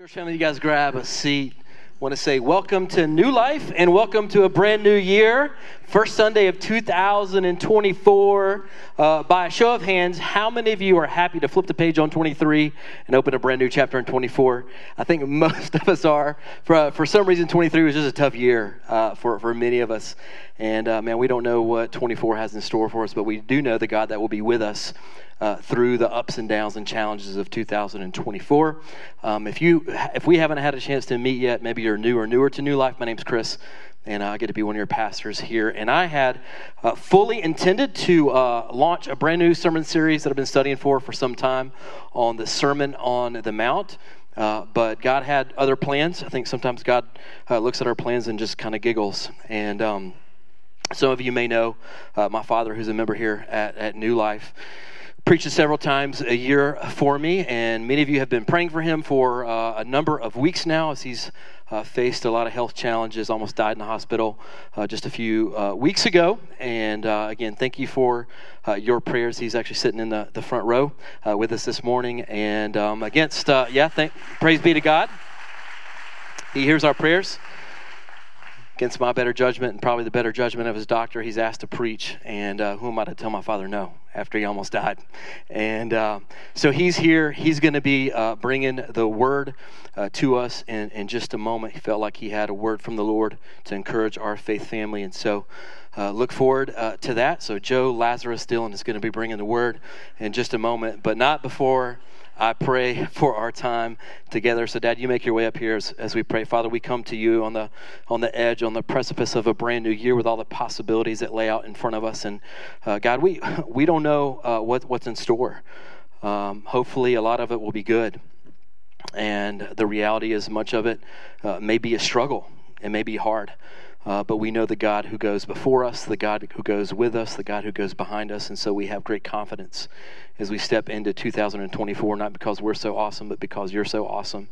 Church family, you guys grab a seat. want to say welcome to new life and welcome to a brand new year. First Sunday of 2024. Uh, by a show of hands, how many of you are happy to flip the page on 23 and open a brand new chapter in 24? I think most of us are. For, uh, for some reason, 23 was just a tough year uh, for, for many of us. And uh, man, we don't know what 24 has in store for us, but we do know the God that will be with us uh, through the ups and downs and challenges of 2024. Um, if you, if we haven't had a chance to meet yet, maybe you're new or newer to New Life. My name's Chris, and I get to be one of your pastors here. And I had uh, fully intended to uh, launch a brand new sermon series that I've been studying for for some time on the Sermon on the Mount. Uh, but God had other plans. I think sometimes God uh, looks at our plans and just kind of giggles. And um, some of you may know uh, my father, who's a member here at, at New Life preaches several times a year for me, and many of you have been praying for him for uh, a number of weeks now as he's uh, faced a lot of health challenges, almost died in the hospital uh, just a few uh, weeks ago. And uh, again, thank you for uh, your prayers. He's actually sitting in the, the front row with us this morning. And um, against, yeah, thank, praise be to God. He hears our prayers against my better judgment and probably the better judgment of his doctor, he's asked to preach. And uh, who am I to tell my father no after he almost died? And uh, so he's here. He's going to be uh, bringing the word uh, to us in, in just a moment. He felt like he had a word from the Lord to encourage our faith family. And so uh, look forward uh, to that. So Joe Lazarus Dillon is going to be bringing the word in just a moment, but not before I pray for our time together. So, Dad, you make your way up here as, as we pray. Father, we come to you on the on the edge, on the precipice of a brand new year with all the possibilities that lay out in front of us. And uh, God, we we don't know uh, what what's in store. Um, hopefully, a lot of it will be good. And the reality is, much of it uh, may be a struggle. It may be hard. Uh, but we know the God who goes before us, the God who goes with us, the God who goes behind us. And so we have great confidence as we step into 2024, not because we're so awesome, but because you're so awesome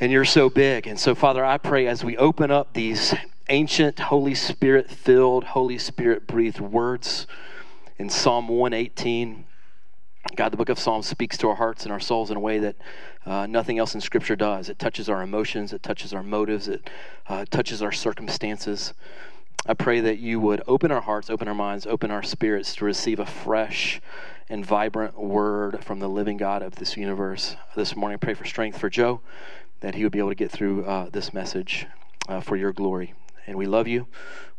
and you're so big. And so, Father, I pray as we open up these ancient, Holy Spirit filled, Holy Spirit breathed words in Psalm 118. God, the book of Psalms speaks to our hearts and our souls in a way that uh, nothing else in Scripture does. It touches our emotions, it touches our motives, it uh, touches our circumstances. I pray that you would open our hearts, open our minds, open our spirits to receive a fresh and vibrant word from the living God of this universe. This morning, I pray for strength for Joe, that he would be able to get through uh, this message uh, for your glory. And we love you.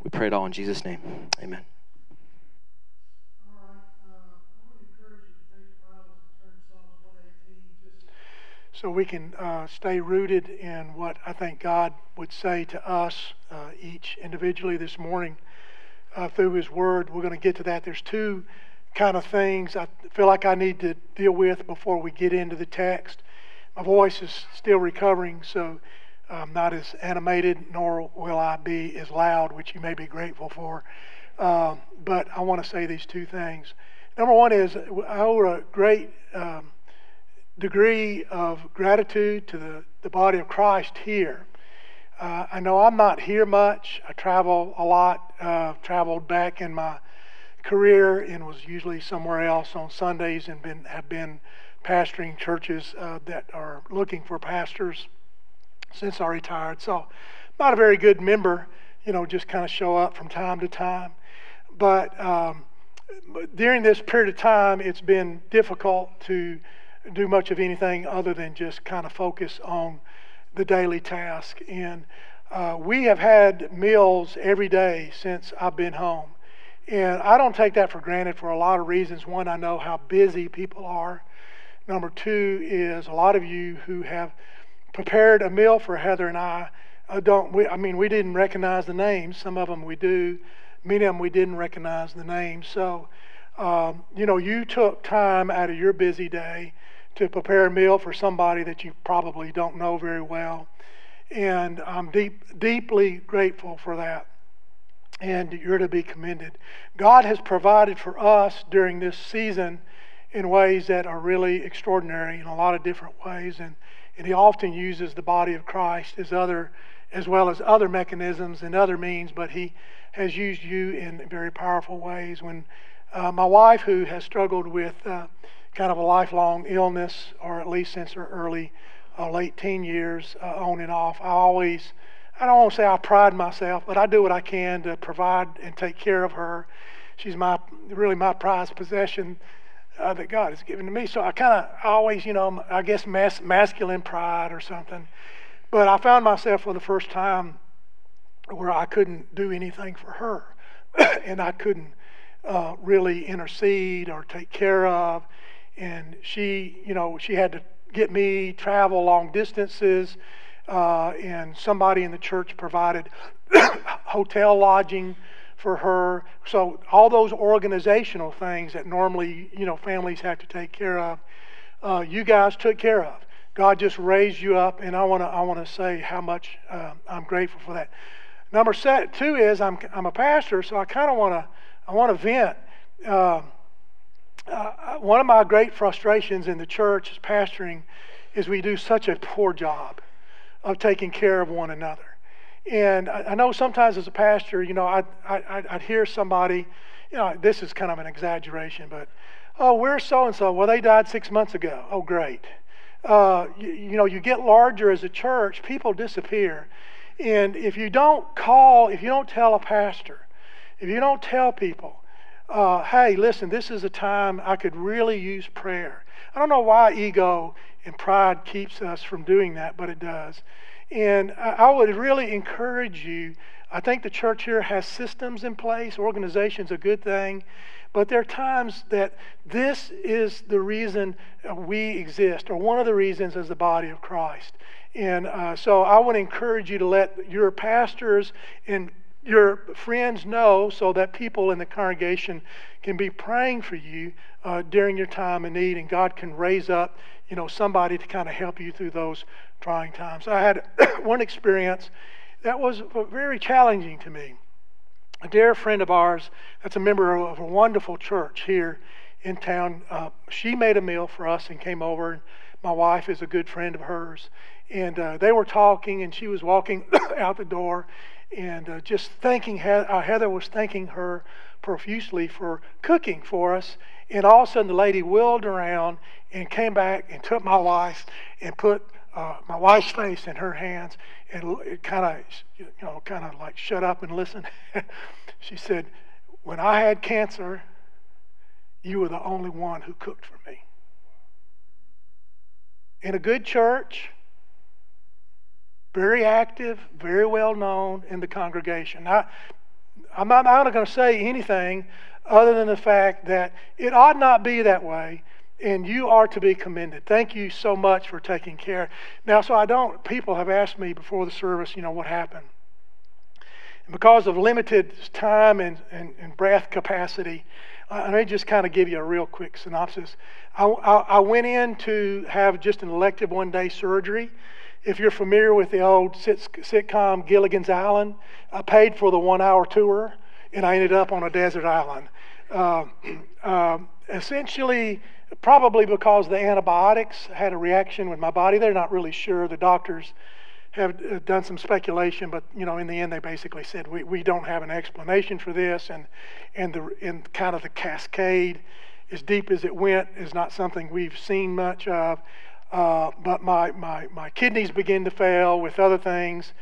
We pray it all in Jesus' name. Amen. So we can uh, stay rooted in what I think God would say to us uh, each individually this morning uh, through His Word. We're going to get to that. There's two kind of things I feel like I need to deal with before we get into the text. My voice is still recovering, so I'm not as animated, nor will I be as loud, which you may be grateful for. Um, but I want to say these two things. Number one is I owe a great um, degree of gratitude to the, the body of Christ here. Uh, I know I'm not here much. I travel a lot. Uh, traveled back in my career and was usually somewhere else on Sundays and been have been pastoring churches uh, that are looking for pastors since I retired. So, not a very good member. You know, just kind of show up from time to time. But um, during this period of time, it's been difficult to do much of anything other than just kind of focus on the daily task. And uh, we have had meals every day since I've been home. And I don't take that for granted for a lot of reasons. One, I know how busy people are. Number two is a lot of you who have prepared a meal for Heather and I uh, don't. We, I mean, we didn't recognize the names. Some of them we do. Many of them we didn't recognize the names. So, um, you know, you took time out of your busy day to prepare a meal for somebody that you probably don't know very well. And I'm deep, deeply grateful for that. And you're to be commended. God has provided for us during this season in ways that are really extraordinary in a lot of different ways. And, and He often uses the body of Christ as other as well as other mechanisms and other means, but He has used you in very powerful ways. When uh, my wife, who has struggled with uh, kind of a lifelong illness, or at least since her early uh, late teen years, uh, on and off. I always, I don't want to say I pride myself, but I do what I can to provide and take care of her. She's my really my prized possession uh, that God has given to me. So I kind of always, you know, I guess mas- masculine pride or something. But I found myself for the first time where I couldn't do anything for her, and I couldn't uh, really intercede or take care of. And she, you know, she had to get me travel long distances, uh, and somebody in the church provided hotel lodging for her. So all those organizational things that normally, you know, families have to take care of, uh, you guys took care of. God just raised you up, and I want to I want to say how much uh, I'm grateful for that. Number set, two is I'm I'm a pastor, so I kind of want to I want to vent. Uh, one of my great frustrations in the church as pastoring is we do such a poor job of taking care of one another. And I, I know sometimes as a pastor, you know, I'd, I'd, I'd hear somebody, you know, this is kind of an exaggeration, but, oh, where's so and so? Well, they died six months ago. Oh, great. Uh, you, you know, you get larger as a church, people disappear. And if you don't call, if you don't tell a pastor, if you don't tell people, uh, hey, listen, this is a time I could really use prayer. I don't know why ego and pride keeps us from doing that, but it does. And I would really encourage you. I think the church here has systems in place. Organization's a good thing. But there are times that this is the reason we exist, or one of the reasons as the body of Christ. And uh, so I to encourage you to let your pastors and your friends know so that people in the congregation can be praying for you uh, during your time of need and God can raise up you know somebody to kind of help you through those trying times. I had one experience that was very challenging to me. A dear friend of ours that's a member of a wonderful church here in town, uh, she made a meal for us and came over. My wife is a good friend of hers. And uh, they were talking, and she was walking out the door, and uh, just thanking uh, Heather was thanking her profusely for cooking for us. And all of a sudden, the lady wheeled around and came back and took my wife and put uh, my wife's face in her hands and kind of, you know, kind of like shut up and listen. she said, "When I had cancer, you were the only one who cooked for me." In a good church, very active, very well known in the congregation. I, I'm not, not going to say anything other than the fact that it ought not be that way, and you are to be commended. Thank you so much for taking care. Now, so I don't, people have asked me before the service, you know, what happened. And because of limited time and, and, and breath capacity, uh, let me just kind of give you a real quick synopsis. I, I, I went in to have just an elective one day surgery if you're familiar with the old sitcom Gilligan's Island, I paid for the one hour tour and I ended up on a desert island. Uh, uh, essentially, probably because the antibiotics had a reaction with my body. They're not really sure. The doctors have uh, done some speculation, but you know, in the end, they basically said we, we don't have an explanation for this, and and the and kind of the cascade, as deep as it went, is not something we've seen much of. Uh, but my, my, my kidneys began to fail with other things,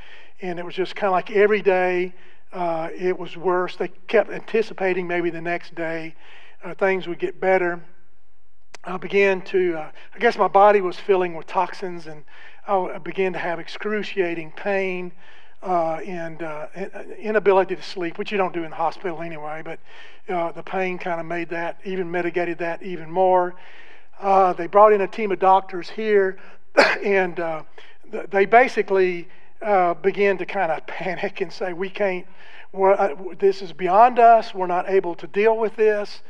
and it was just kind of like every day uh, it was worse. They kept anticipating maybe the next day uh, things would get better. I began to, uh, I guess my body was filling with toxins, and I began to have excruciating pain. Uh, and uh, inability to sleep, which you don't do in the hospital anyway, but uh, the pain kind of made that, even mitigated that even more. Uh, they brought in a team of doctors here, and uh, they basically uh, began to kind of panic and say, "We can't. Uh, this is beyond us. We're not able to deal with this.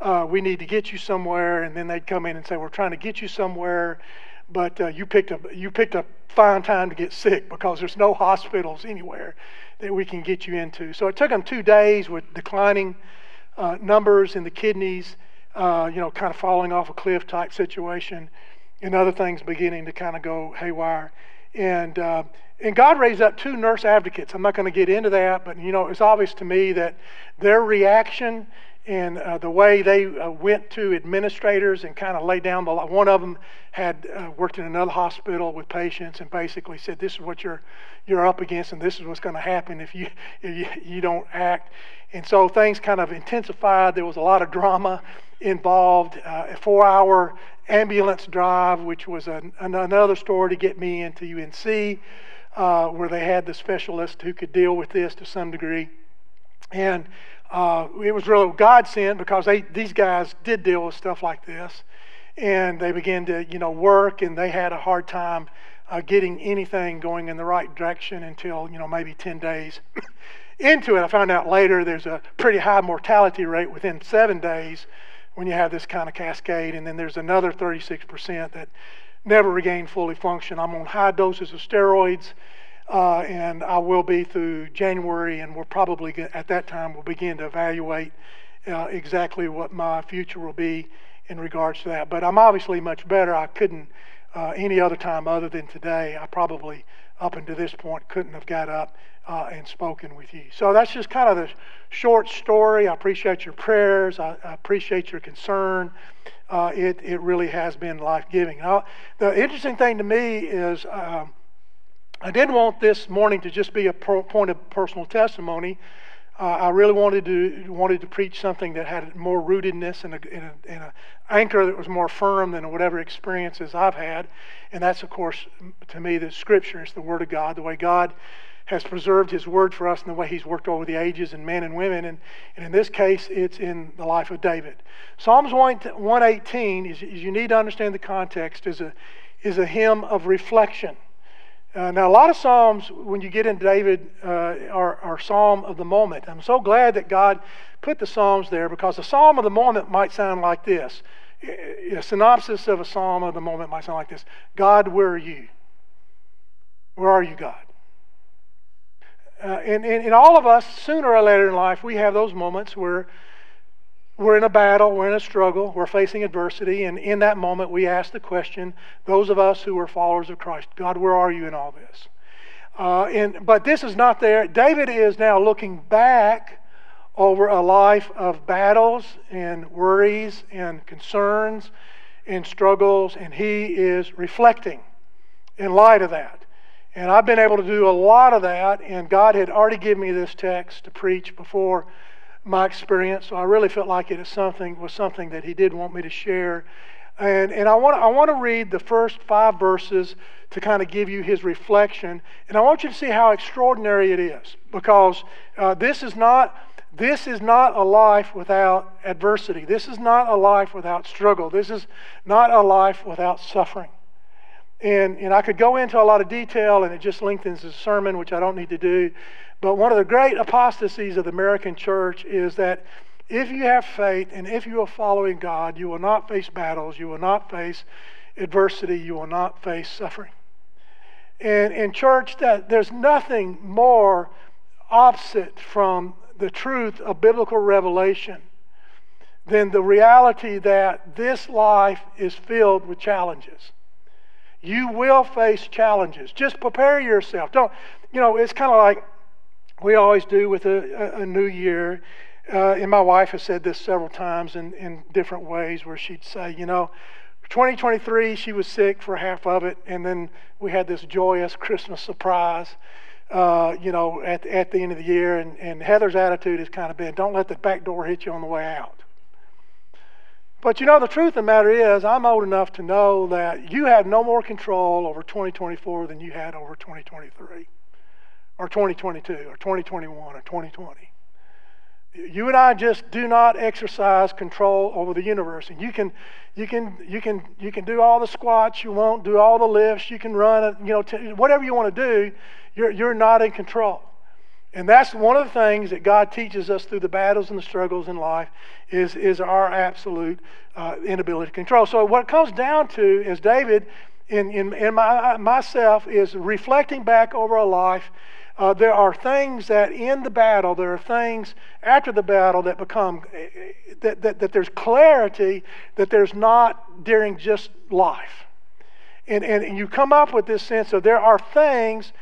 Uh, we need to get you somewhere." And then they'd come in and say, "We're trying to get you somewhere, but uh, you picked a you picked a fine time to get sick because there's no hospitals anywhere that we can get you into." So it took them two days with declining numbers in the kidneys uh, you know, kind of falling off a cliff type situation, and other things beginning to kind of go haywire. And uh, and God raised up two nurse advocates. I'm not going to get into that, but you know, it's obvious to me that their reaction and uh, the way they uh, went to administrators and kind of laid down the law. one of them had uh, worked in another hospital with patients and basically said this is what you're you're up against and this is what's going to happen if you if you, don't act and so things kind of intensified there was a lot of drama involved uh, a four hour ambulance drive which was an, another story to get me into UNC uh, where they had the specialist who could deal with this to some degree and uh, it was really God sent because they, these guys did deal with stuff like this. And they began to, you know, work, and they had a hard time uh, getting anything going in the right direction until, you know, maybe 10 days into it. I found out later there's a pretty high mortality rate within seven days when you have this kind of cascade. And then there's another 36% that never regain fully function. I'm on high doses of steroids uh, and I will be through January, and we'll probably get, at that time we'll begin to evaluate uh, exactly what my future will be in regards to that. But I'm obviously much better. I couldn't uh, any other time other than today. I probably up until this point couldn't have got up uh, and spoken with you. So that's just kind of the short story. I appreciate your prayers. I, I appreciate your concern. Uh, it it really has been life giving. The interesting thing to me is. Um, I didn't want this morning to just be a point of personal testimony. Uh, I really wanted to wanted to preach something that had more rootedness and an anchor that was more firm than whatever experiences I've had, and that's of course to me the Scripture. It's the Word of God, the way God has preserved His Word for us, and the way He's worked over the ages and men and women, and, and in this case, it's in the life of David. Psalms 118 is, is you need to understand the context is a is a hymn of reflection. Uh, now, a lot of Psalms, when you get into David, uh, are, are Psalm of the moment. I'm so glad that God put the Psalms there because the Psalm of the moment might sound like this. A synopsis of a Psalm of the moment might sound like this God, where are you? Where are you, God? Uh, and, and all of us, sooner or later in life, we have those moments where we're in a battle, we're in a struggle, we're facing adversity, and in that moment we ask the question, those of us who are followers of Christ, God, where are you in all this? Uh, and, but this is not there. David is now looking back over a life of battles and worries and concerns and struggles, and he is reflecting in light of that. And I've been able to do a lot of that, and God had already given me this text to preach before my experience. So I really felt like it something was something that he did want me to share. And, and I want I want to read the first five verses to kind of give you his reflection. And I want you to see how extraordinary it is because uh, this is not this is not a life without adversity. This is not a life without struggle. This is not a life without suffering. And, and I could go into a lot of detail, and it just lengthens the sermon, which I don't need to do. But one of the great apostasies of the American church is that if you have faith and if you are following God, you will not face battles, you will not face adversity, you will not face suffering. And in church, that there's nothing more opposite from the truth of biblical revelation than the reality that this life is filled with challenges. You will face challenges. Just prepare yourself. Don't, you know, it's kind of like we always do with a, a, new year. Uh, and my wife has said this several times in, in different ways where she'd say, you know, 2023, she was sick for half of it, and then we had this joyous Christmas surprise, uh, you know, at, at the end of the year. And, and Heather's attitude has kind of been, don't let the back door hit you on the way out. But you know, the truth of the matter is, I'm old enough to know that you have no more control over 2024 than you had over 2023 or 2022 or 2021 or 2020. You and I just do not exercise control over the universe. And you can, you can, you can, you can do all the squats you want, do all the lifts, you can run, you know, t- whatever you want to do. You're, you're not in control. And that's one of the things that God teaches us through the battles and the struggles in life is, is our absolute uh, inability to control. So what it comes down to is David in, in, in my, myself is reflecting back over a life uh, there are things that in the battle, there are things after the battle that become, that, that, that there's clarity that there's not during just life. And, and you come up with this sense of there are things,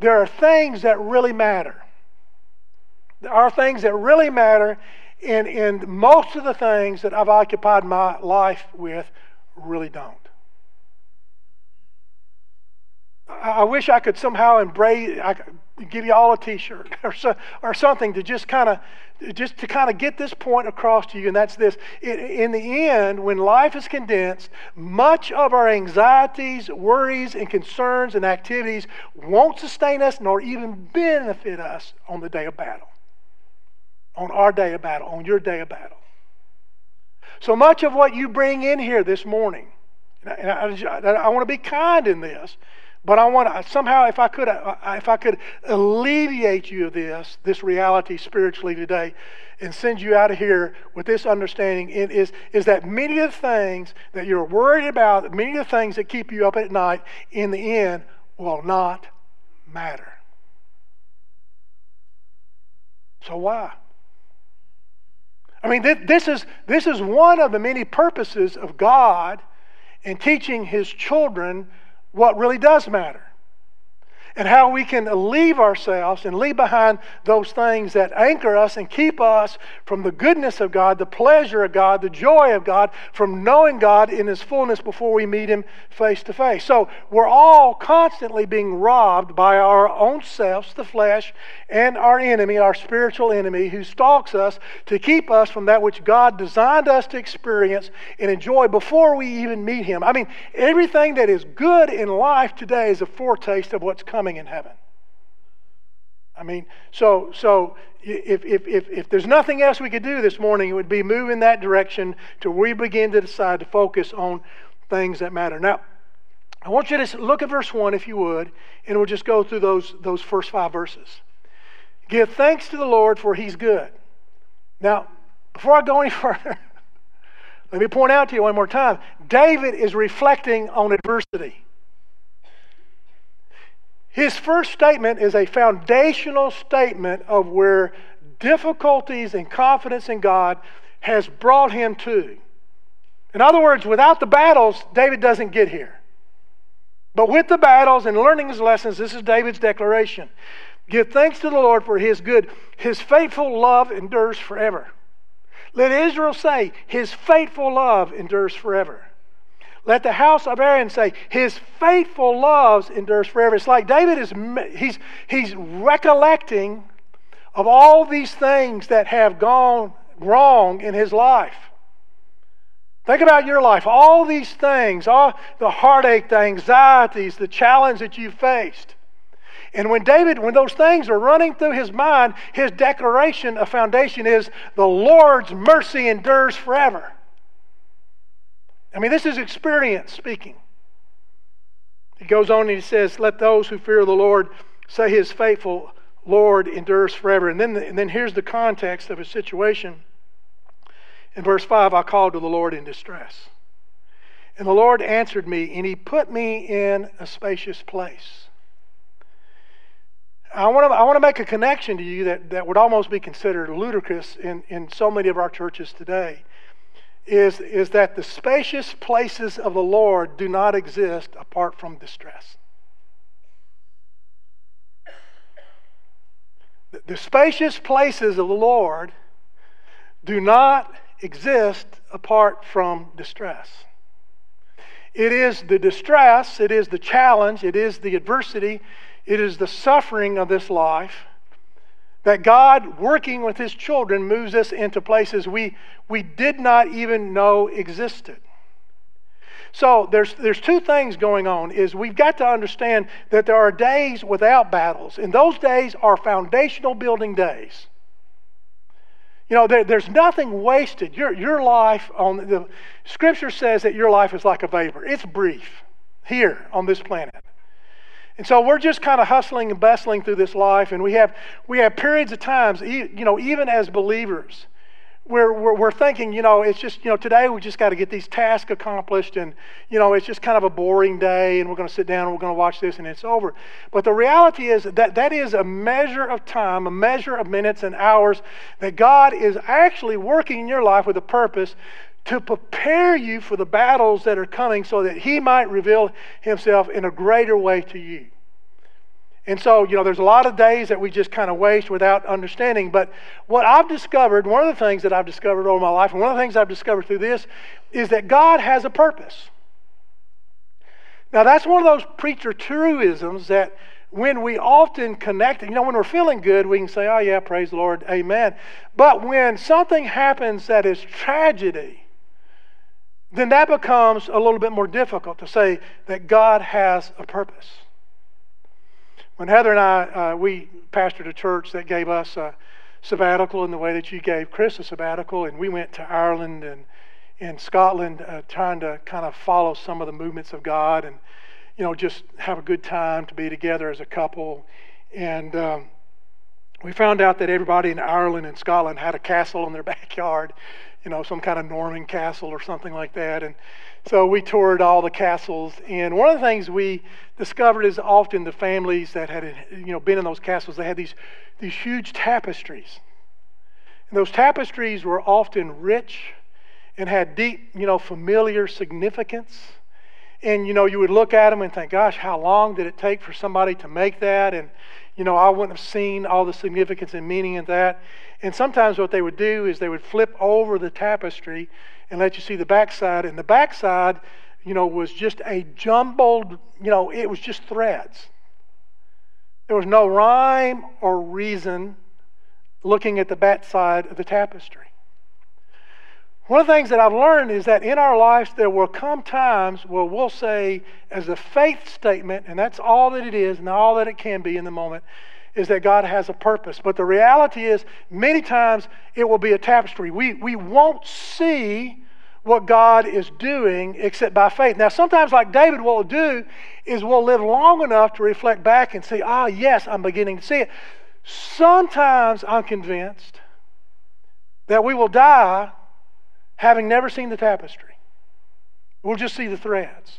there are things that really matter. There are things that really matter, And, and most of the things that I've occupied my life with really don't. I wish I could somehow embrace, I give you all a T-shirt or so, or something to just kind of, just to kind of get this point across to you, and that's this: in, in the end, when life is condensed, much of our anxieties, worries, and concerns and activities won't sustain us nor even benefit us on the day of battle, on our day of battle, on your day of battle. So much of what you bring in here this morning, and I, I, I want to be kind in this but I want to somehow, if I could, uh, if I could alleviate you of this, this reality spiritually today, and send you out of here with this understanding, it is, is that many of the things that you're worried about, many of the things that keep you up at night, in the end, will not matter. So why? I mean, this is, this is one of the many purposes of God in teaching His children what really does matter and how we can leave ourselves and leave behind those things that anchor us and keep us from the goodness of God, the pleasure of God, the joy of God, from knowing God in His fullness before we meet Him face to face. So we're all constantly being robbed by our own selves, the flesh, and our enemy, our spiritual enemy, who stalks us to keep us from that which God designed us to experience and enjoy before we even meet Him. I mean, everything that is good in life today is a foretaste of what's coming coming in heaven. I mean, so so if, if, if, if there's nothing else we could do this morning, it would be move in that direction to we begin to decide to focus on things that matter. Now, I want you to look at verse 1 if you would, and we'll just go through those, those first five verses. Give thanks to the Lord, for he's good. Now, before I go any further, let me point out to you one more time David is reflecting on adversity. His first statement is a foundational statement of where difficulties and confidence in God has brought him to. In other words, without the battles, David doesn't get here. But with the battles and learning his lessons, this is David's declaration. Give thanks to the Lord for his good. His faithful love endures forever. Let Israel say, His faithful love endures forever. Let the house of Aaron say, His faithful loves endures forever. It's like David is he's he's recollecting of all these things that have gone wrong in his life. Think about your life. All these things, all the heartache, the anxieties, the challenge that you faced. And when David, when those things are running through his mind, his declaration of foundation is the Lord's mercy endures forever. I mean, this is experience speaking. He goes on and he says, Let those who fear the Lord say his faithful Lord endures forever. And then, and then here's the context of his situation. In verse 5, I called to the Lord in distress. And the Lord answered me, and he put me in a spacious place. I want to, I want to make a connection to you that, that would almost be considered ludicrous in, in so many of our churches today is, is that the spacious places of the Lord do not exist apart from distress. The, the spacious places of the Lord do not exist apart from distress. It is the distress, it is the challenge, it is the adversity, it is the suffering of this life that God, working with His children, moves us into places we, we did not even know existed. So there's, there's two things going on is we've got to understand that there are days without battles, and those days are foundational building days. You know, there, there's nothing wasted. Your, your life on the scripture says that your life is like a vapor. It's brief here on this planet. And so we're just kind of hustling and bustling through this life, and we have, we have periods of times, you know, even as believers, where we're, we're thinking, you know, it's just, you know, today we just got to get these tasks accomplished, and, you know, it's just kind of a boring day, and we're going to sit down and we're going to watch this, and it's over. But the reality is that that is a measure of time, a measure of minutes and hours that God is actually working in your life with a purpose to prepare you for the battles that are coming so that He might reveal Himself in a greater way to you. And so, you know, there's a lot of days that we just kind of waste without understanding. But what I've discovered, one of the things that I've discovered over my life, and one of the things I've discovered through this, is that God has a purpose. Now, that's one of those preacher truisms that when we often connect, you know, when we're feeling good, we can say, oh, yeah, praise the Lord, amen. But when something happens that is tragedy, then that becomes a little bit more difficult to say that God has a purpose. When Heather and I, uh, we pastored a church that gave us a sabbatical in the way that you gave Chris a sabbatical, and we went to Ireland and in Scotland uh, trying to kind of follow some of the movements of God and, you know, just have a good time to be together as a couple. And um, we found out that everybody in Ireland and Scotland had a castle in their backyard, you know, some kind of Norman castle or something like that. And so we toured all the castles, and one of the things we discovered is often the families that had you know been in those castles they had these these huge tapestries, and those tapestries were often rich and had deep you know familiar significance. And you know you would look at them and think, gosh, how long did it take for somebody to make that? And you know I wouldn't have seen all the significance and meaning in that. And sometimes what they would do is they would flip over the tapestry and let you see the backside. And the backside, you know, was just a jumbled, you know, it was just threads. There was no rhyme or reason looking at the backside of the tapestry. One of the things that I've learned is that in our lives there will come times where we'll say, as a faith statement, and that's all that it is and all that it can be in the moment, is that God has a purpose. But the reality is, many times it will be a tapestry. We, we won't see what God is doing except by faith. Now, sometimes, like David, what we'll do is we'll live long enough to reflect back and say, ah, yes, I'm beginning to see it. Sometimes I'm convinced that we will die having never seen the tapestry. We'll just see the threads.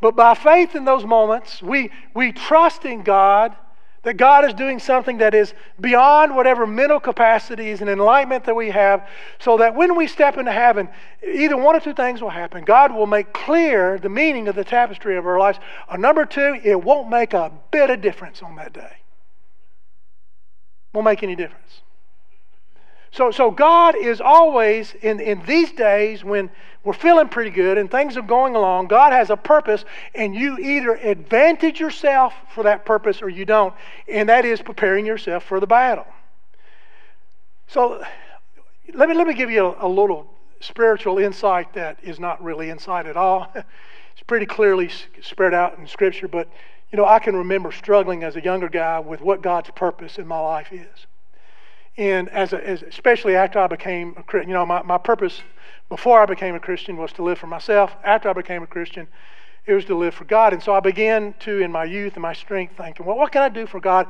But by faith in those moments, we, we trust in God that God is doing something that is beyond whatever mental capacities and enlightenment that we have, so that when we step into heaven, either one or two things will happen. God will make clear the meaning of the tapestry of our lives. Or number two, it won't make a bit of difference on that day. Won't make any difference. So, so God is always, in, in these days when we're feeling pretty good and things are going along, God has a purpose, and you either advantage yourself for that purpose or you don't, and that is preparing yourself for the battle. So let me, let me give you a, a little spiritual insight that is not really insight at all. it's pretty clearly spread out in Scripture, but you know, I can remember struggling as a younger guy with what God's purpose in my life is. And as, a, as especially after I became a Christian, you know, my, my purpose before I became a Christian was to live for myself. After I became a Christian, it was to live for God. And so I began to, in my youth and my strength, thinking, well, what can I do for God?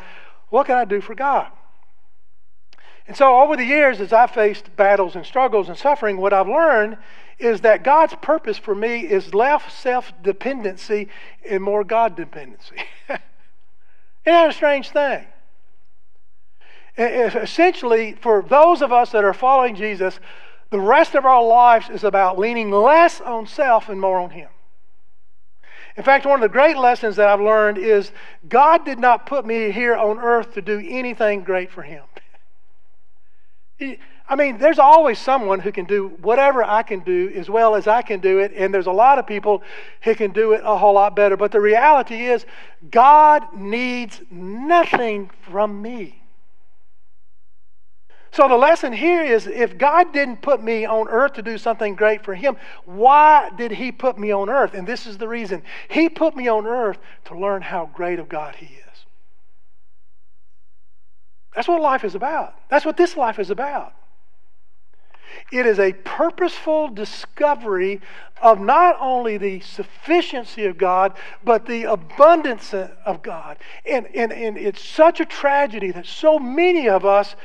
What can I do for God? And so over the years, as I faced battles and struggles and suffering, what I've learned is that God's purpose for me is less self dependency and more God dependency. Isn't that a strange thing? Essentially, for those of us that are following Jesus, the rest of our lives is about leaning less on self and more on Him. In fact, one of the great lessons that I've learned is God did not put me here on earth to do anything great for Him. I mean, there's always someone who can do whatever I can do as well as I can do it, and there's a lot of people who can do it a whole lot better. But the reality is, God needs nothing from me. So the lesson here is if God didn't put me on earth to do something great for Him, why did He put me on earth? And this is the reason He put me on earth to learn how great of God He is. That's what life is about. That's what this life is about. It is a purposeful discovery of not only the sufficiency of God, but the abundance of God. And, and, and it's such a tragedy that so many of us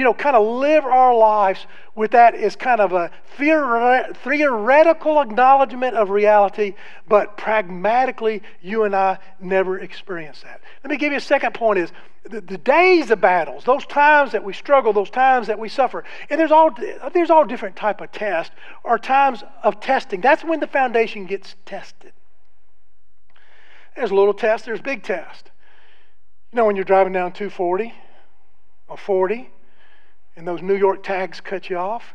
you know, kind of live our lives with that as kind of a theoretical acknowledgement of reality, but pragmatically, you and I never experience that. Let me give you a second point is the, the days of battles, those times that we struggle, those times that we suffer, and there's all, there's all different type of tests or times of testing. That's when the foundation gets tested. There's little test, there's big test. You know, when you're driving down 240 or 40 and those New York tags cut you off,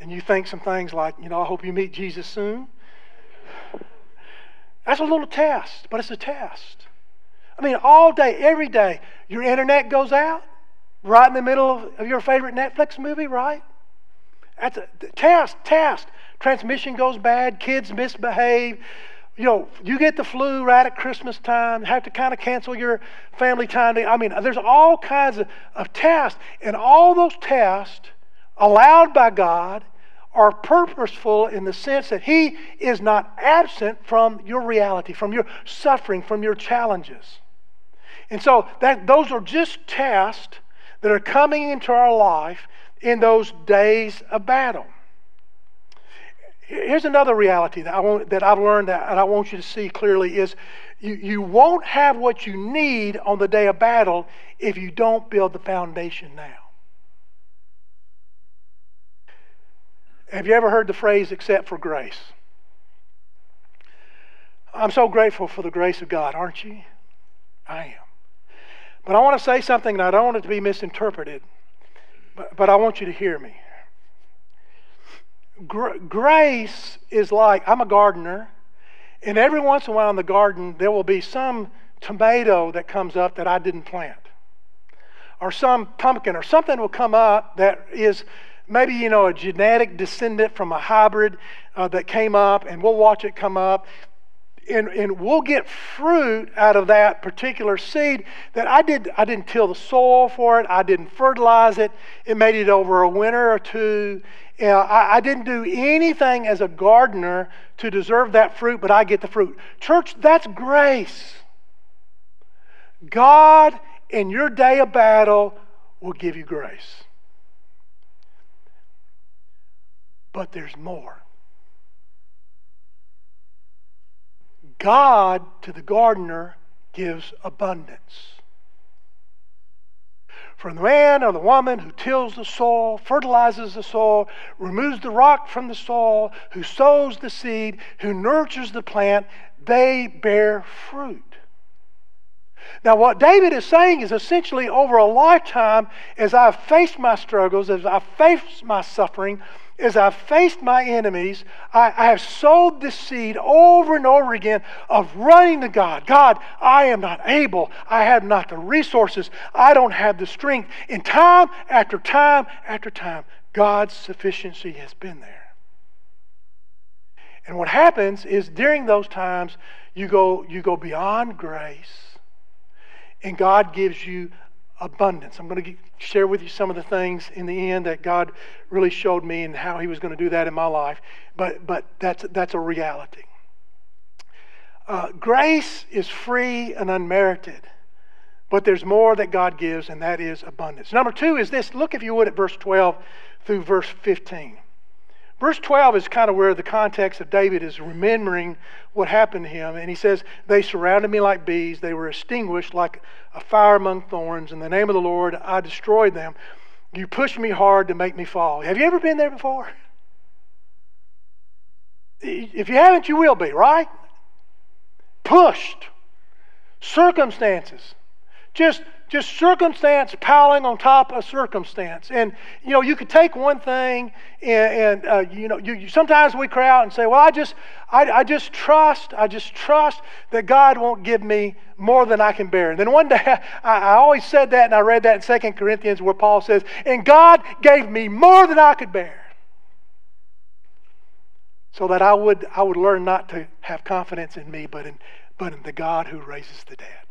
and you think some things like, you know, I hope you meet Jesus soon. That's a little test, but it's a test. I mean, all day, every day, your internet goes out right in the middle of, your favorite Netflix movie, right? That's a test, test. Transmission goes bad, kids misbehave. You know, you get the flu right at Christmas time, You have to kind of cancel your family time. I mean, there's all kinds of, of tests. And all those tests, allowed by God, are purposeful in the sense that He is not absent from your reality, from your suffering, from your challenges. And so that, those are just tests that are coming into our life in those days of battle. Here's another reality that, I want, that I've learned that, and I want you to see clearly is you, you won't have what you need on the day of battle if you don't build the foundation now. Have you ever heard the phrase, except for grace? I'm so grateful for the grace of God, aren't you? I am. But I want to say something, and I don't want it to be misinterpreted, but, but I want you to hear me. Gra- grace is like I'm a gardener, and every once in a while in the garden, there will be some tomato that comes up that I didn't plant, or some pumpkin, or something will come up that is maybe you know a genetic descendant from a hybrid uh, that came up and we'll watch it come up and, and we'll get fruit out of that particular seed that I did I didn't till the soil for it. I didn't fertilize it. It made it over a winter or two. You know, I, I didn't do anything as a gardener to deserve that fruit but I get the fruit. Church that's grace. God in your day of battle will give you grace. But there's more. God to the gardener gives abundance. For the man or the woman who tills the soil, fertilizes the soil, removes the rock from the soil, who sows the seed, who nurtures the plant, they bear fruit. Now, what David is saying is essentially over a lifetime, as I've faced my struggles, as I've faced my suffering, as I've faced my enemies, I, I, have sowed this seed over and over again of running to God. God, I am not able. I have not the resources. I don't have the strength. And time after time after time, God's sufficiency has been there. And what happens is during those times, you go, you go beyond grace, and God gives you abundance. I'm going to share with you some of the things in the end that God really showed me and how He was going to do that in my life. But, but that's, that's a reality. Uh, grace is free and unmerited, but there's more that God gives, and that is abundance. Number two is this look, if you would, at verse 12 through verse 15. Verse 12 is kind of where the context of David is remembering what happened to him. And he says, They surrounded me like bees. They were extinguished like a fire among thorns. In the name of the Lord, I destroyed them. You pushed me hard to make me fall. Have you ever been there before? If you haven't, you will be, right? Pushed. Circumstances. Just just circumstance piling on top of circumstance. And, you know, you could take one thing and, and uh, you know, you, you, sometimes we cry out and say, well, I just, I, I just trust, I just trust that God won't give me more than I can bear. And then one day, I, I always said that and I read that in 2 Corinthians where Paul says, and God gave me more than I could bear. So that I would, I would learn not to have confidence in me, but in, but in the God who raises the dead.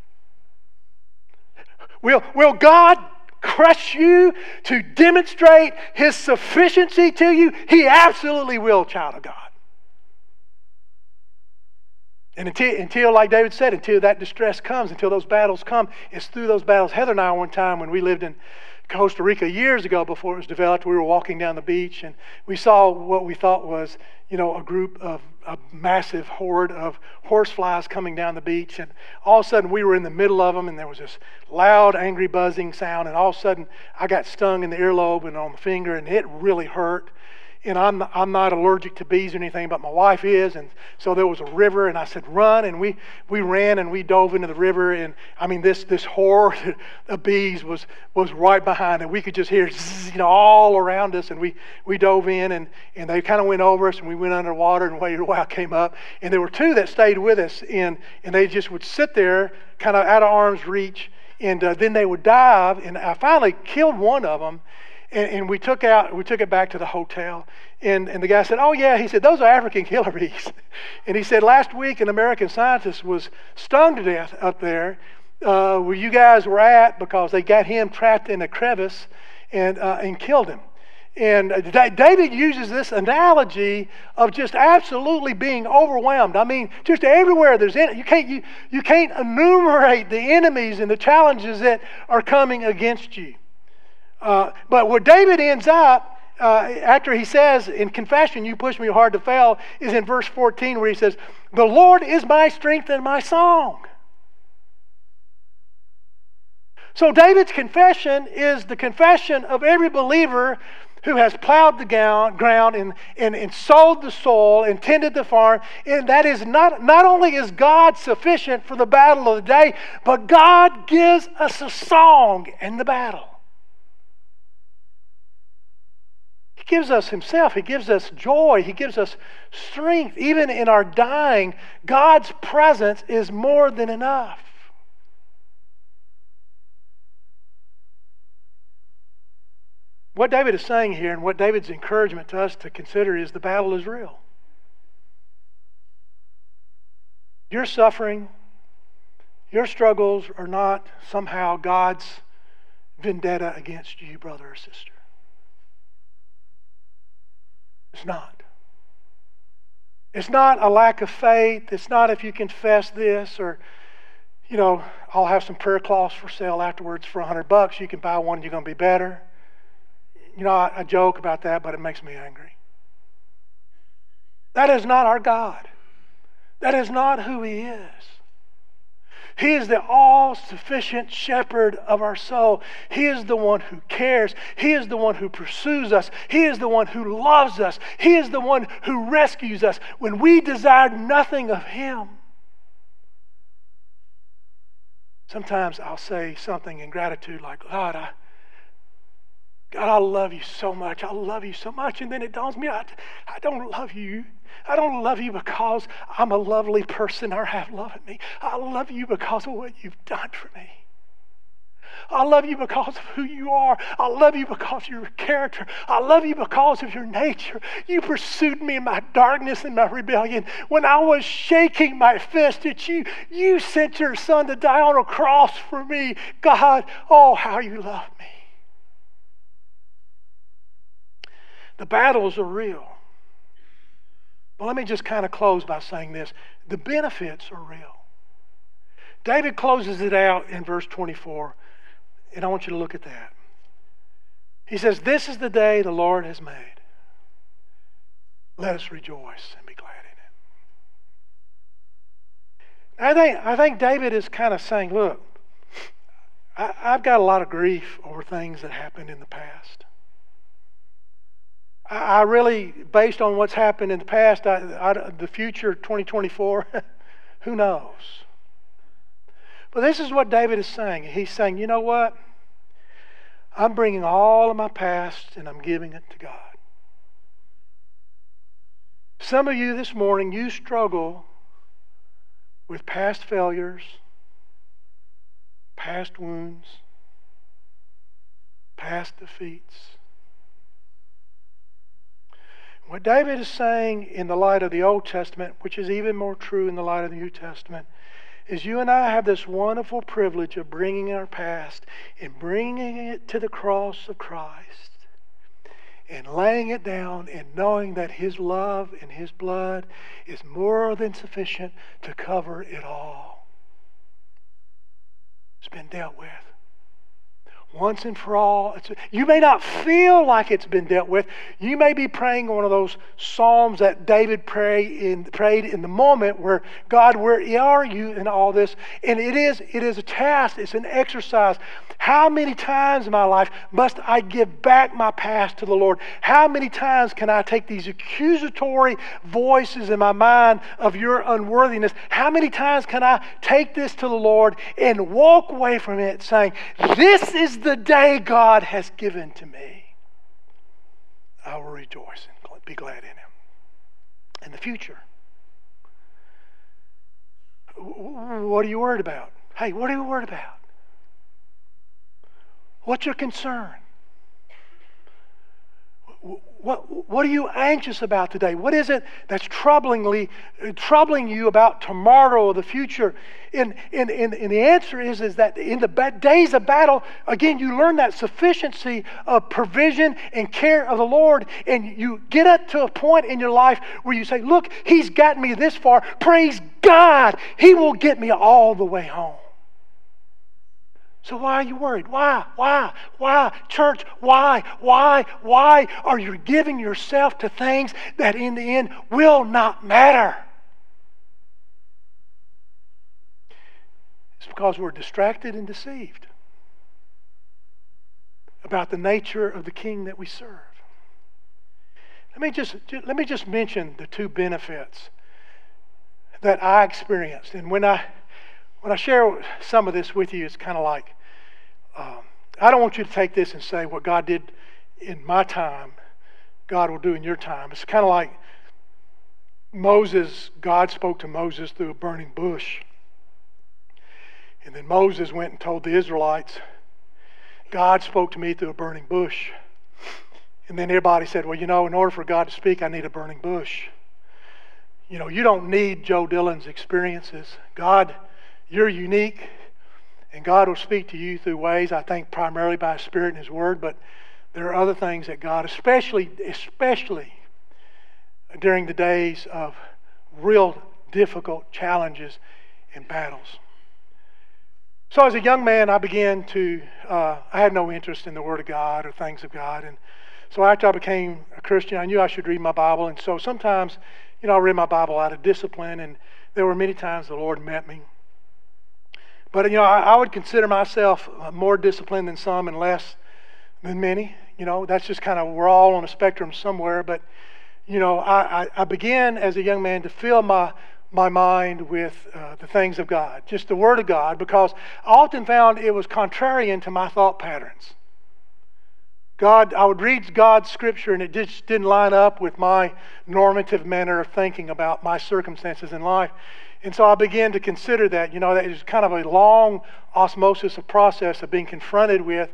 Will, will God crush you to demonstrate His sufficiency to you? He absolutely will, child of God. And until, until, like David said, until that distress comes, until those battles come, it's through those battles. Heather and I, one time when we lived in Costa Rica years ago before it was developed, we were walking down the beach and we saw what we thought was, you know, a group of a massive horde of horseflies coming down the beach. And all of a sudden we were in the middle of them and there was this loud, angry buzzing sound. And all of a sudden I got stung in the earlobe and on the finger and it really hurt. And I'm, I'm not allergic to bees or anything, but my wife is. And so there was a river, and I said, run. And we, we ran and we dove into the river. And I mean, this, this horde of bees was, was right behind, and we could just hear, zzz, you know, all around us. And we, we dove in, and, and they kind of went over us, and we went underwater, and waited a while, came up. And there were two that stayed with us, and, and they just would sit there, kind of out of arm's reach. And uh, then they would dive, and I finally killed one of them and, and, we took out we took it back to the hotel and, and the guy said oh yeah he said those are african killer and he said last week an american scientist was stung to death up there uh, where you guys were at because they got him trapped in a crevice and, uh, and killed him and uh, David uses this analogy of just absolutely being overwhelmed. I mean, just everywhere there's in, you can't you, you can't enumerate the enemies and the challenges that are coming against you. Uh, but where David ends up, uh, after he says in confession, You push me hard to fail, is in verse 14 where he says, The Lord is my strength and my song. So David's confession is the confession of every believer who has plowed the ground and, and, and sowed the soil and tended the farm. And that is not, not only is God sufficient for the battle of the day, but God gives us a song in the battle. He gives us Himself. He gives us joy. He gives us strength. Even in our dying, God's presence is more than enough. What David is saying here and what David's encouragement to us to consider is the battle is real. Your suffering, your struggles are not somehow God's vendetta against you, brother or sister. It's not. It's not a lack of faith. It's not if you confess this or, you know, I'll have some prayer cloths for sale afterwards for a hundred bucks. You can buy one, you're going to be better. You know, I, I joke about that, but it makes me angry. That is not our God. That is not who He is. He is the all sufficient shepherd of our soul. He is the one who cares. He is the one who pursues us. He is the one who loves us. He is the one who rescues us when we desire nothing of Him. Sometimes I'll say something in gratitude like, God, I, God, I love you so much. I love you so much. And then it dawns me, I, I don't love you I don't love you because I'm a lovely person or have love in me. I love you because of what you've done for me. I love you because of who you are. I love you because of your character. I love you because of your nature. You pursued me in my darkness and my rebellion. When I was shaking my fist at you, you sent your son to die on a cross for me. God, oh, how you love me. The battles are real. Well, let me just kind of close by saying this the benefits are real. David closes it out in verse 24, and I want you to look at that. He says, This is the day the Lord has made. Let us rejoice and be glad in it. I think, I think David is kind of saying, Look, I, I've got a lot of grief over things that happened in the past. I really, based on what's happened in the past, I, I, the future 2024, who knows? But this is what David is saying. He's saying, you know what? I'm bringing all of my past and I'm giving it to God. Some of you this morning, you struggle with past failures, past wounds, past defeats. What David is saying in the light of the Old Testament, which is even more true in the light of the New Testament, is you and I have this wonderful privilege of bringing our past and bringing it to the cross of Christ and laying it down and knowing that His love and His blood is more than sufficient to cover it all. It's been dealt with. Once and for all. You may not feel like it's been dealt with. You may be praying one of those psalms that David pray in, prayed in the moment where, God, where are you in all this? And it is, it is a task, it's an exercise. How many times in my life must I give back my past to the Lord? How many times can I take these accusatory voices in my mind of your unworthiness? How many times can I take this to the Lord and walk away from it saying, This is the day God has given to me. I will rejoice and be glad in Him. In the future, what are you worried about? Hey, what are you worried about? What's your concern? What, what are you anxious about today? What is it that's troublingly troubling you about tomorrow or the future? And, and, and, and the answer is, is that in the days of battle, again, you learn that sufficiency of provision and care of the Lord, and you get up to a point in your life where you say, Look, He's gotten me this far. Praise God, He will get me all the way home. So why are you worried? Why? Why? Why? Church, why? Why? Why are you giving yourself to things that in the end will not matter? It's because we're distracted and deceived about the nature of the king that we serve. Let me just, let me just mention the two benefits that I experienced. And when I when I share some of this with you, it's kind of like um, I don't want you to take this and say what God did in my time, God will do in your time. It's kind of like Moses, God spoke to Moses through a burning bush. And then Moses went and told the Israelites, God spoke to me through a burning bush. And then everybody said, Well, you know, in order for God to speak, I need a burning bush. You know, you don't need Joe Dillon's experiences. God you're unique, and God will speak to you through ways, I think, primarily by His Spirit and His Word, but there are other things that God, especially, especially during the days of real difficult challenges and battles. So, as a young man, I began to, uh, I had no interest in the Word of God or things of God. And so, after I became a Christian, I knew I should read my Bible. And so, sometimes, you know, I read my Bible out of discipline. And there were many times the Lord met me but, you know, I, I would consider myself more disciplined than some and less than many. You know, that's just kind of, we're all on a spectrum somewhere. But, you know, I, I, I began as a young man to fill my, my mind with uh, the things of God, just the Word of God, because I often found it was contrarian to my thought patterns. God, I would read God's scripture and it just didn't line up with my normative manner of thinking about my circumstances in life. And so I began to consider that, you know, that is kind of a long osmosis of process of being confronted with.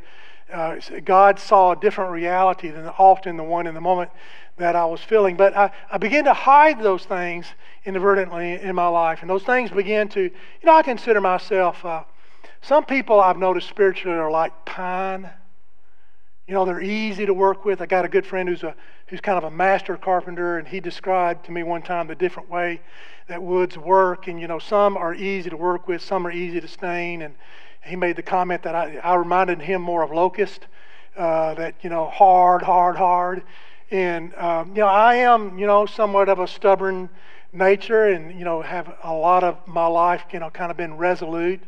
Uh, God saw a different reality than often the one in the moment that I was feeling. But I, I began to hide those things inadvertently in my life. And those things began to, you know, I consider myself, uh, some people I've noticed spiritually are like pine. You know, they're easy to work with. I got a good friend who's a who's kind of a master carpenter, and he described to me one time the different way that woods work. And you know, some are easy to work with, some are easy to stain. And he made the comment that I, I reminded him more of locust, uh, that you know, hard, hard, hard. And um, you know, I am you know somewhat of a stubborn nature, and you know, have a lot of my life you know kind of been resolute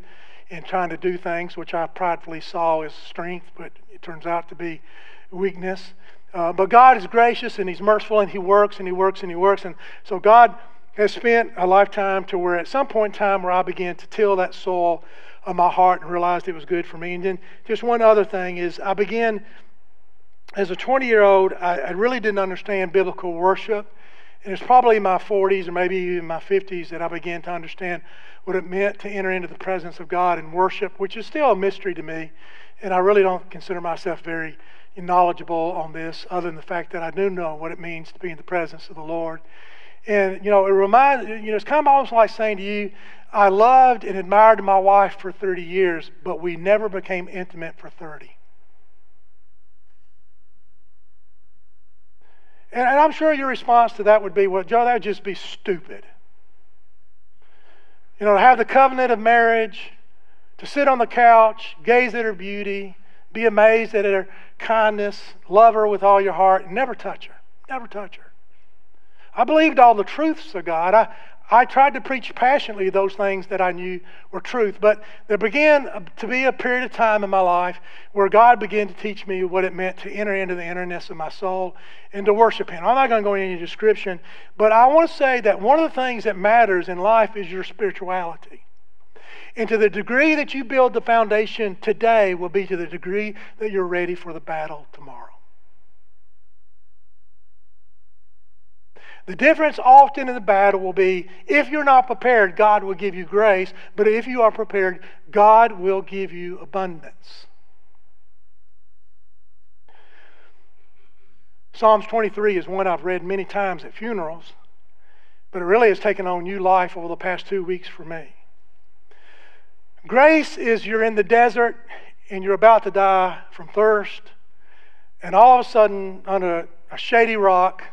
in trying to do things which I pridefully saw as strength, but it turns out to be weakness. Uh, but God is gracious and He's merciful and He works and He works and He works. And so God has spent a lifetime to where at some point in time where I began to till that soil of my heart and realized it was good for me. And then just one other thing is I began as a 20 year old, I, I really didn't understand biblical worship. And it's probably in my 40s or maybe even my 50s that I began to understand what it meant to enter into the presence of God and worship, which is still a mystery to me. And I really don't consider myself very knowledgeable on this, other than the fact that I do know what it means to be in the presence of the Lord. And, you know, it reminds, you know, it's kind of almost like saying to you, I loved and admired my wife for 30 years, but we never became intimate for 30. And, I'm sure your response to that would be, well, Joe, that would just be stupid. You know, to have the covenant of marriage, to sit on the couch, gaze at her beauty, Be amazed at her kindness. Love her with all your heart. And never touch her. Never touch her. I believed all the truths of God. I, I tried to preach passionately those things that I knew were truth, but there began to be a period of time in my life where God began to teach me what it meant to enter into the innerness of my soul and to worship Him. I'm not going to go into any description, but I want to say that one of the things that matters in life is your spirituality. And to the degree that you build the foundation today will be to the degree that you're ready for the battle tomorrow. The difference often in the battle will be if you're not prepared, God will give you grace, but if you are prepared, God will give you abundance. Psalms 23 is one I've read many times at funerals, but it really has taken on new life over the past two weeks for me. Grace is you're in the desert and you're about to die from thirst, and all of a sudden, a, a shady rock,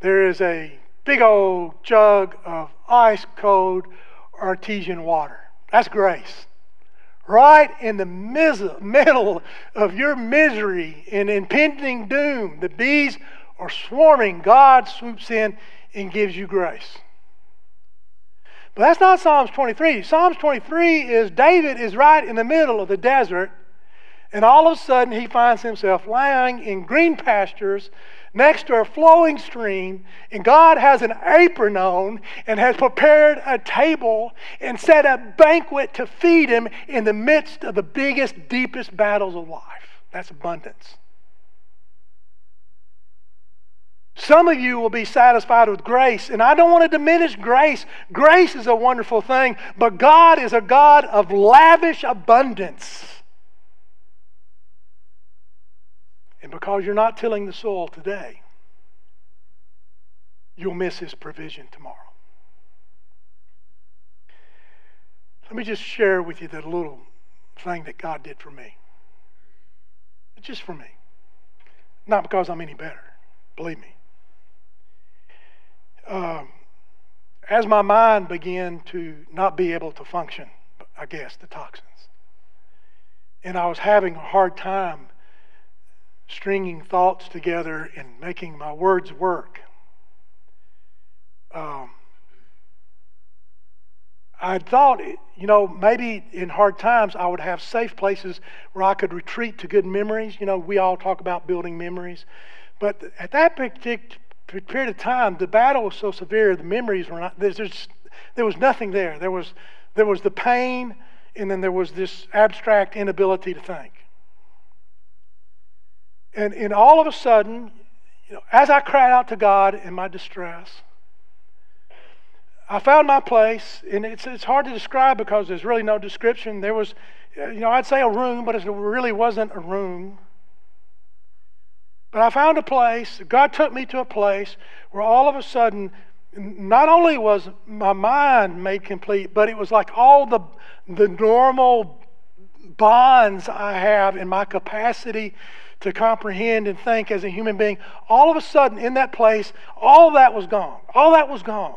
there is a big old jug of ice cold artesian water. That's grace. Right in the middle of your misery and impending doom, the bees are swarming. God swoops in and gives you grace. But that's not Psalms 23. Psalms 23 is David is right in the middle of the desert, and all of a sudden he finds himself lying in green pastures next to a flowing stream, and God has an apron on and has prepared a table and set a banquet to feed him in the midst of the biggest, deepest battles of life. That's abundance. Some of you will be satisfied with grace, and I don't want to diminish grace. Grace is a wonderful thing, but God is a God of lavish abundance. And because you're not tilling the soil today, you'll miss His provision tomorrow. Let me just share with you that little thing that God did for me. Just for me. Not because I'm any better, believe me. Um, as my mind began to not be able to function, I guess, the toxins, and I was having a hard time stringing thoughts together and making my words work. Um, I thought, you know, maybe in hard times I would have safe places where I could retreat to good memories. You know, we all talk about building memories. But at that period of time, the battle was so severe, the memories were not, there's, there was nothing there. There was, there was the pain, and then there was this abstract inability to think. And, and all of a sudden, you know, as I cried out to God in my distress, I found my place, and it's, it's hard to describe because there's really no description. There was, uh, you know, I'd say a room, but it really wasn't a room. But I found a place, God took me to a place where all of a sudden, not only was my mind made complete, but it was like all the, the normal bonds I have in my capacity to comprehend and think as a human being, all of a sudden in that place, all that was gone. All that was gone.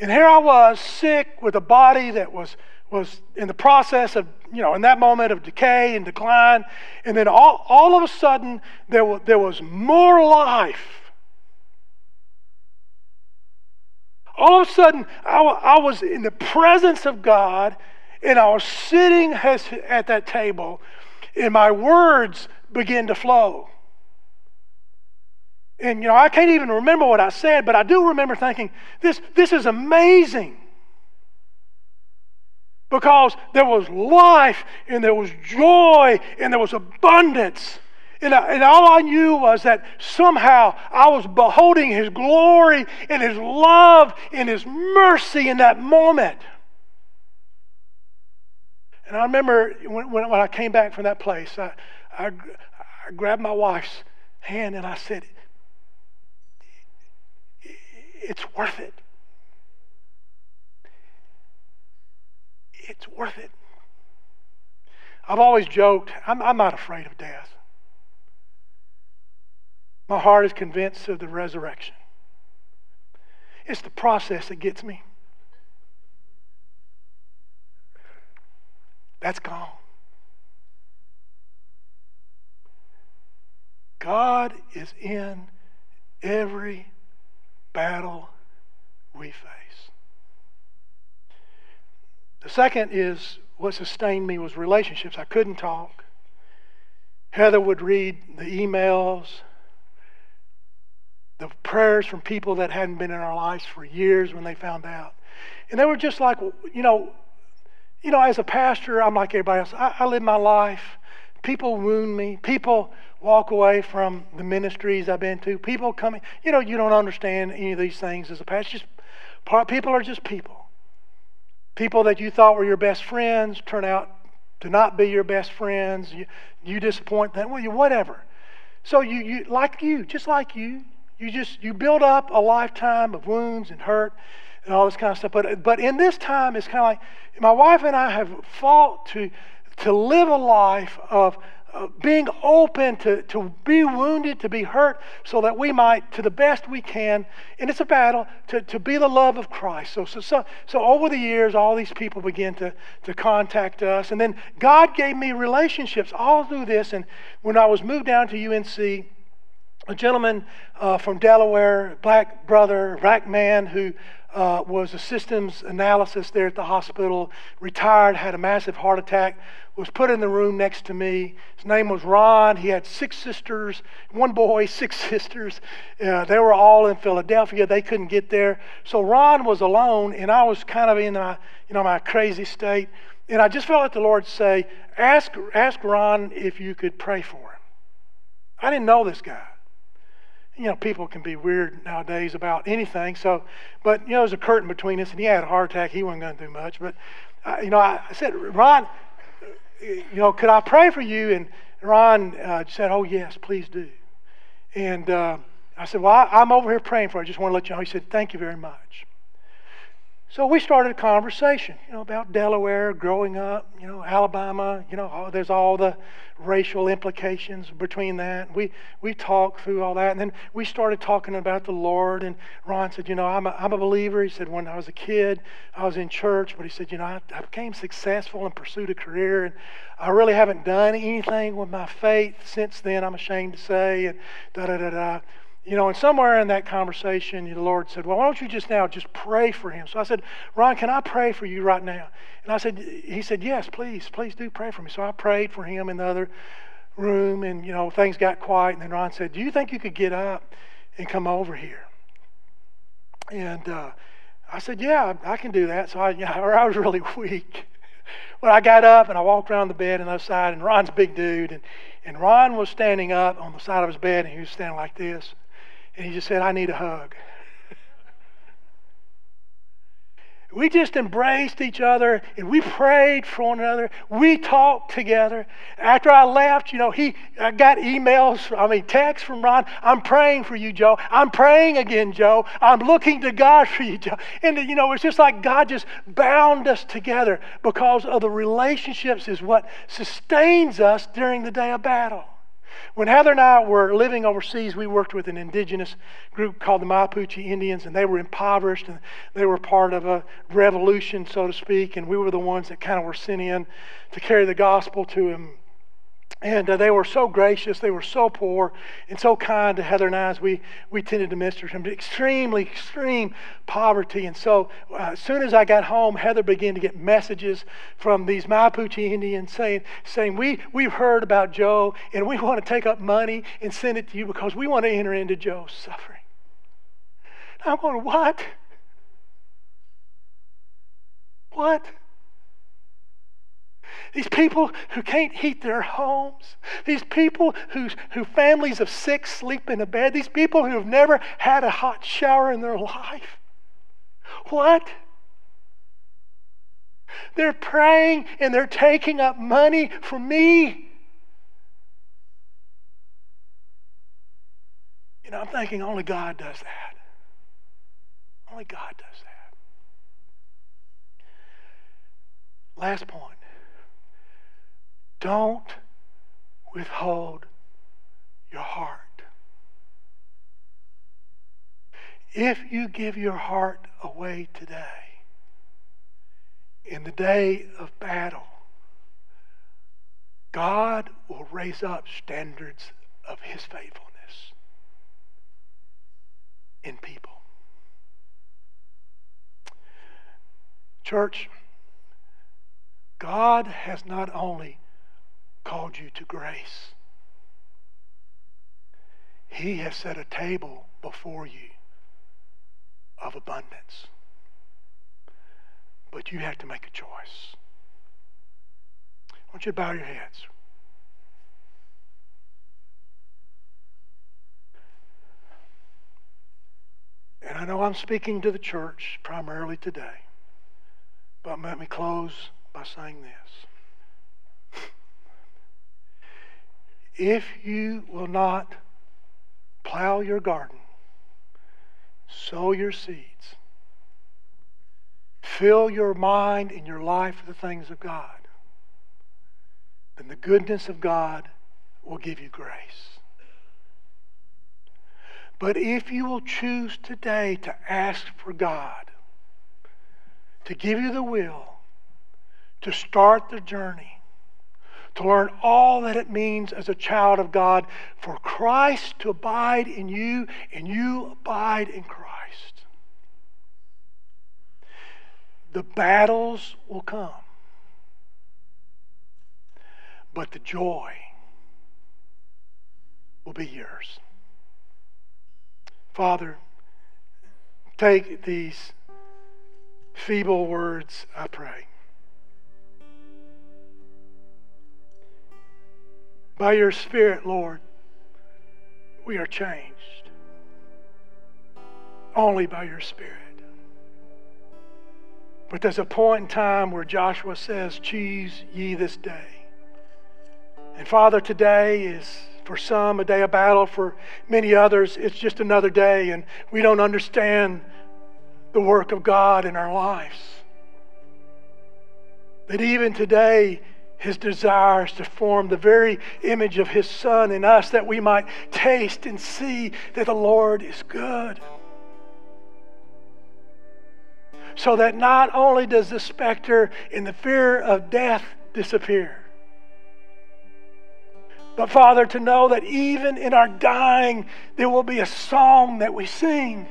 And here I was, sick with a body that was, was in the process of, you know, in that moment of decay and decline. And then all, all of a sudden, there was, there was more life. All of a sudden, I, I was in the presence of God, and I was sitting at that table and my words begin to flow. And you know, I can't even remember what I said, but I do remember thinking, this, this is amazing. Because there was life and there was joy and there was abundance. And, I, and all I knew was that somehow I was beholding His glory and His love and His mercy in that moment. And I remember when, when, I came back from that place, I, I, I grabbed my wife's hand and I said, It's worth it. It's worth it. I've always joked, I'm, I'm not afraid of death. My heart is convinced of the resurrection. It's the process that gets me. That's gone. God is in every battle we face. The second is what sustained me was relationships. I couldn't talk. Heather would read the emails, the prayers from people that hadn't been in our lives for years when they found out. And they were just like, you know, you know, as a pastor, I'm like everybody else. I, I live my life. People wound me. People walk away from the ministries I've been to. People coming, you know, you don't understand any of these things as a pastor. Just people are just people. People that you thought were your best friends turn out to not be your best friends. You, you disappoint them. Well, you whatever. So you, you like you, just like you, you just you build up a lifetime of wounds and hurt and all this kind of stuff. But but in this time, it's kind of like my wife and I have fought to to live a life of uh, being open to, to be wounded, to be hurt, so that we might, to the best we can, and it's a battle, to, to be the love of Christ. So, so, so, so over the years, all these people began to, to contact us. And then God gave me relationships all through this. And when I was moved down to UNC, a gentleman uh, from Delaware, black brother, black man who uh, was a systems analysis there at the hospital, retired, had a massive heart attack, was put in the room next to me. His name was Ron. He had six sisters, one boy, six sisters. Uh, they were all in Philadelphia. They couldn't get there. So Ron was alone, and I was kind of in my, you know, my crazy state. And I just felt like the Lord say, ask, ask Ron if you could pray for him. I didn't know this guy you know, people can be weird nowadays about anything. So, but you know, there's a curtain between us, and he had a heart attack. He wasn't going to do much. But uh, you know, I, I, said, Ron, you know, could I pray for you? And Ron uh, said, Oh yes, please do. And uh, I said, Well, I, am over here praying for you. I just want to let you know. He said, Thank you very much. So we started a conversation, you know, about Delaware, growing up, you know, Alabama, you know, all, there's all the racial implications between that. We we talked through all that, and then we started talking about the Lord. And Ron said, you know, I'm a, I'm a believer. He said, when I was a kid, I was in church, but he said, you know, I, I became successful and pursued a career, and I really haven't done anything with my faith since then. I'm ashamed to say, and da da da da. You know, and somewhere in that conversation, the Lord said, Well, why don't you just now just pray for him? So I said, Ron, can I pray for you right now? And I said, He said, Yes, please, please do pray for me. So I prayed for him in the other room, and, you know, things got quiet. And then Ron said, Do you think you could get up and come over here? And uh, I said, Yeah, I can do that. So I, you know, I was really weak. But I got up and I walked around the bed on the other side, and Ron's a big dude, and, and Ron was standing up on the side of his bed, and he was standing like this. And he just said, I need a hug. We just embraced each other and we prayed for one another. We talked together. After I left, you know, he I got emails, I mean texts from Ron. I'm praying for you, Joe. I'm praying again, Joe. I'm looking to God for you, Joe. And you know, it's just like God just bound us together because of the relationships is what sustains us during the day of battle. When Heather and I were living overseas, we worked with an indigenous group called the Mapuche Indians, and they were impoverished and they were part of a revolution, so to speak, and we were the ones that kind of were sent in to carry the gospel to them and uh, they were so gracious, they were so poor and so kind to Heather and I as we, we tended to minister to them. Extremely, extreme poverty. And so uh, as soon as I got home, Heather began to get messages from these Mapuche Indians saying, saying we, we've heard about Joe and we want to take up money and send it to you because we want to enter into Joe's suffering. I'm going, what? What? These people who can't heat their homes. These people whose, who families of six sleep in a bed. These people who have never had a hot shower in their life. What? They're praying and they're taking up money from me. You know, I'm thinking only God does that. Only God does that. Last point. Don't withhold your heart. If you give your heart away today, in the day of battle, God will raise up standards of His faithfulness in people. Church, God has not only called you to grace, He has set a table before you of abundance. But you have to make a choice. I want you to bow your heads. And I know I'm speaking to the church primarily today, but let me close by saying this. If you will not plow your garden, sow your seeds, fill your mind and your life with the things of God, then the goodness of God will give you grace. But if you will choose today to ask for God to give you the will to start the journey, to learn all that it means as a child of God, for Christ to abide in you and you abide in Christ, the battles will come, but the joy will be yours. Father, take these feeble words, I pray. By your Spirit, Lord, we are changed. Only by your Spirit. But there's a point in time where Joshua says, Choose ye this day. And Father, today is for some a day of battle, for many others, it's just another day, and we don't understand the work of God in our lives. That even today, his desires to form the very image of his Son in us, that we might taste and see that the Lord is good. So that not only does the specter and the fear of death disappear, but Father, to know that even in our dying, there will be a song that we sing.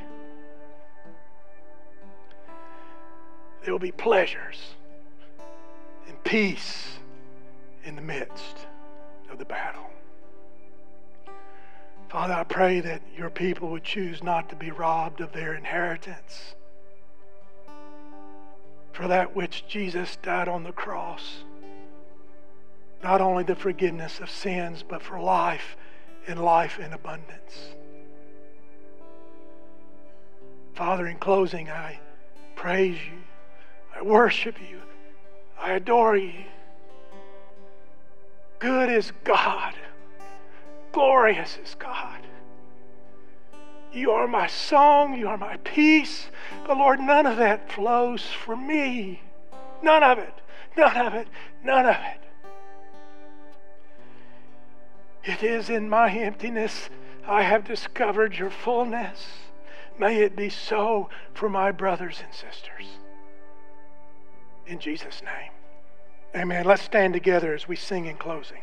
There will be pleasures and peace in the midst of the battle. Father, I pray that your people would choose not to be robbed of their inheritance for that which Jesus died on the cross not only the forgiveness of sins, but for life and life in abundance. Father, in closing, I praise you. I worship you. I adore you. Good is God. Glorious is God. You are my song. You are my peace. But Lord, none of that flows from me. None of it. None of it. None of it. It is in my emptiness I have discovered your fullness. May it be so for my brothers and sisters. In Jesus' name. Amen. Let's stand together as we sing in closing.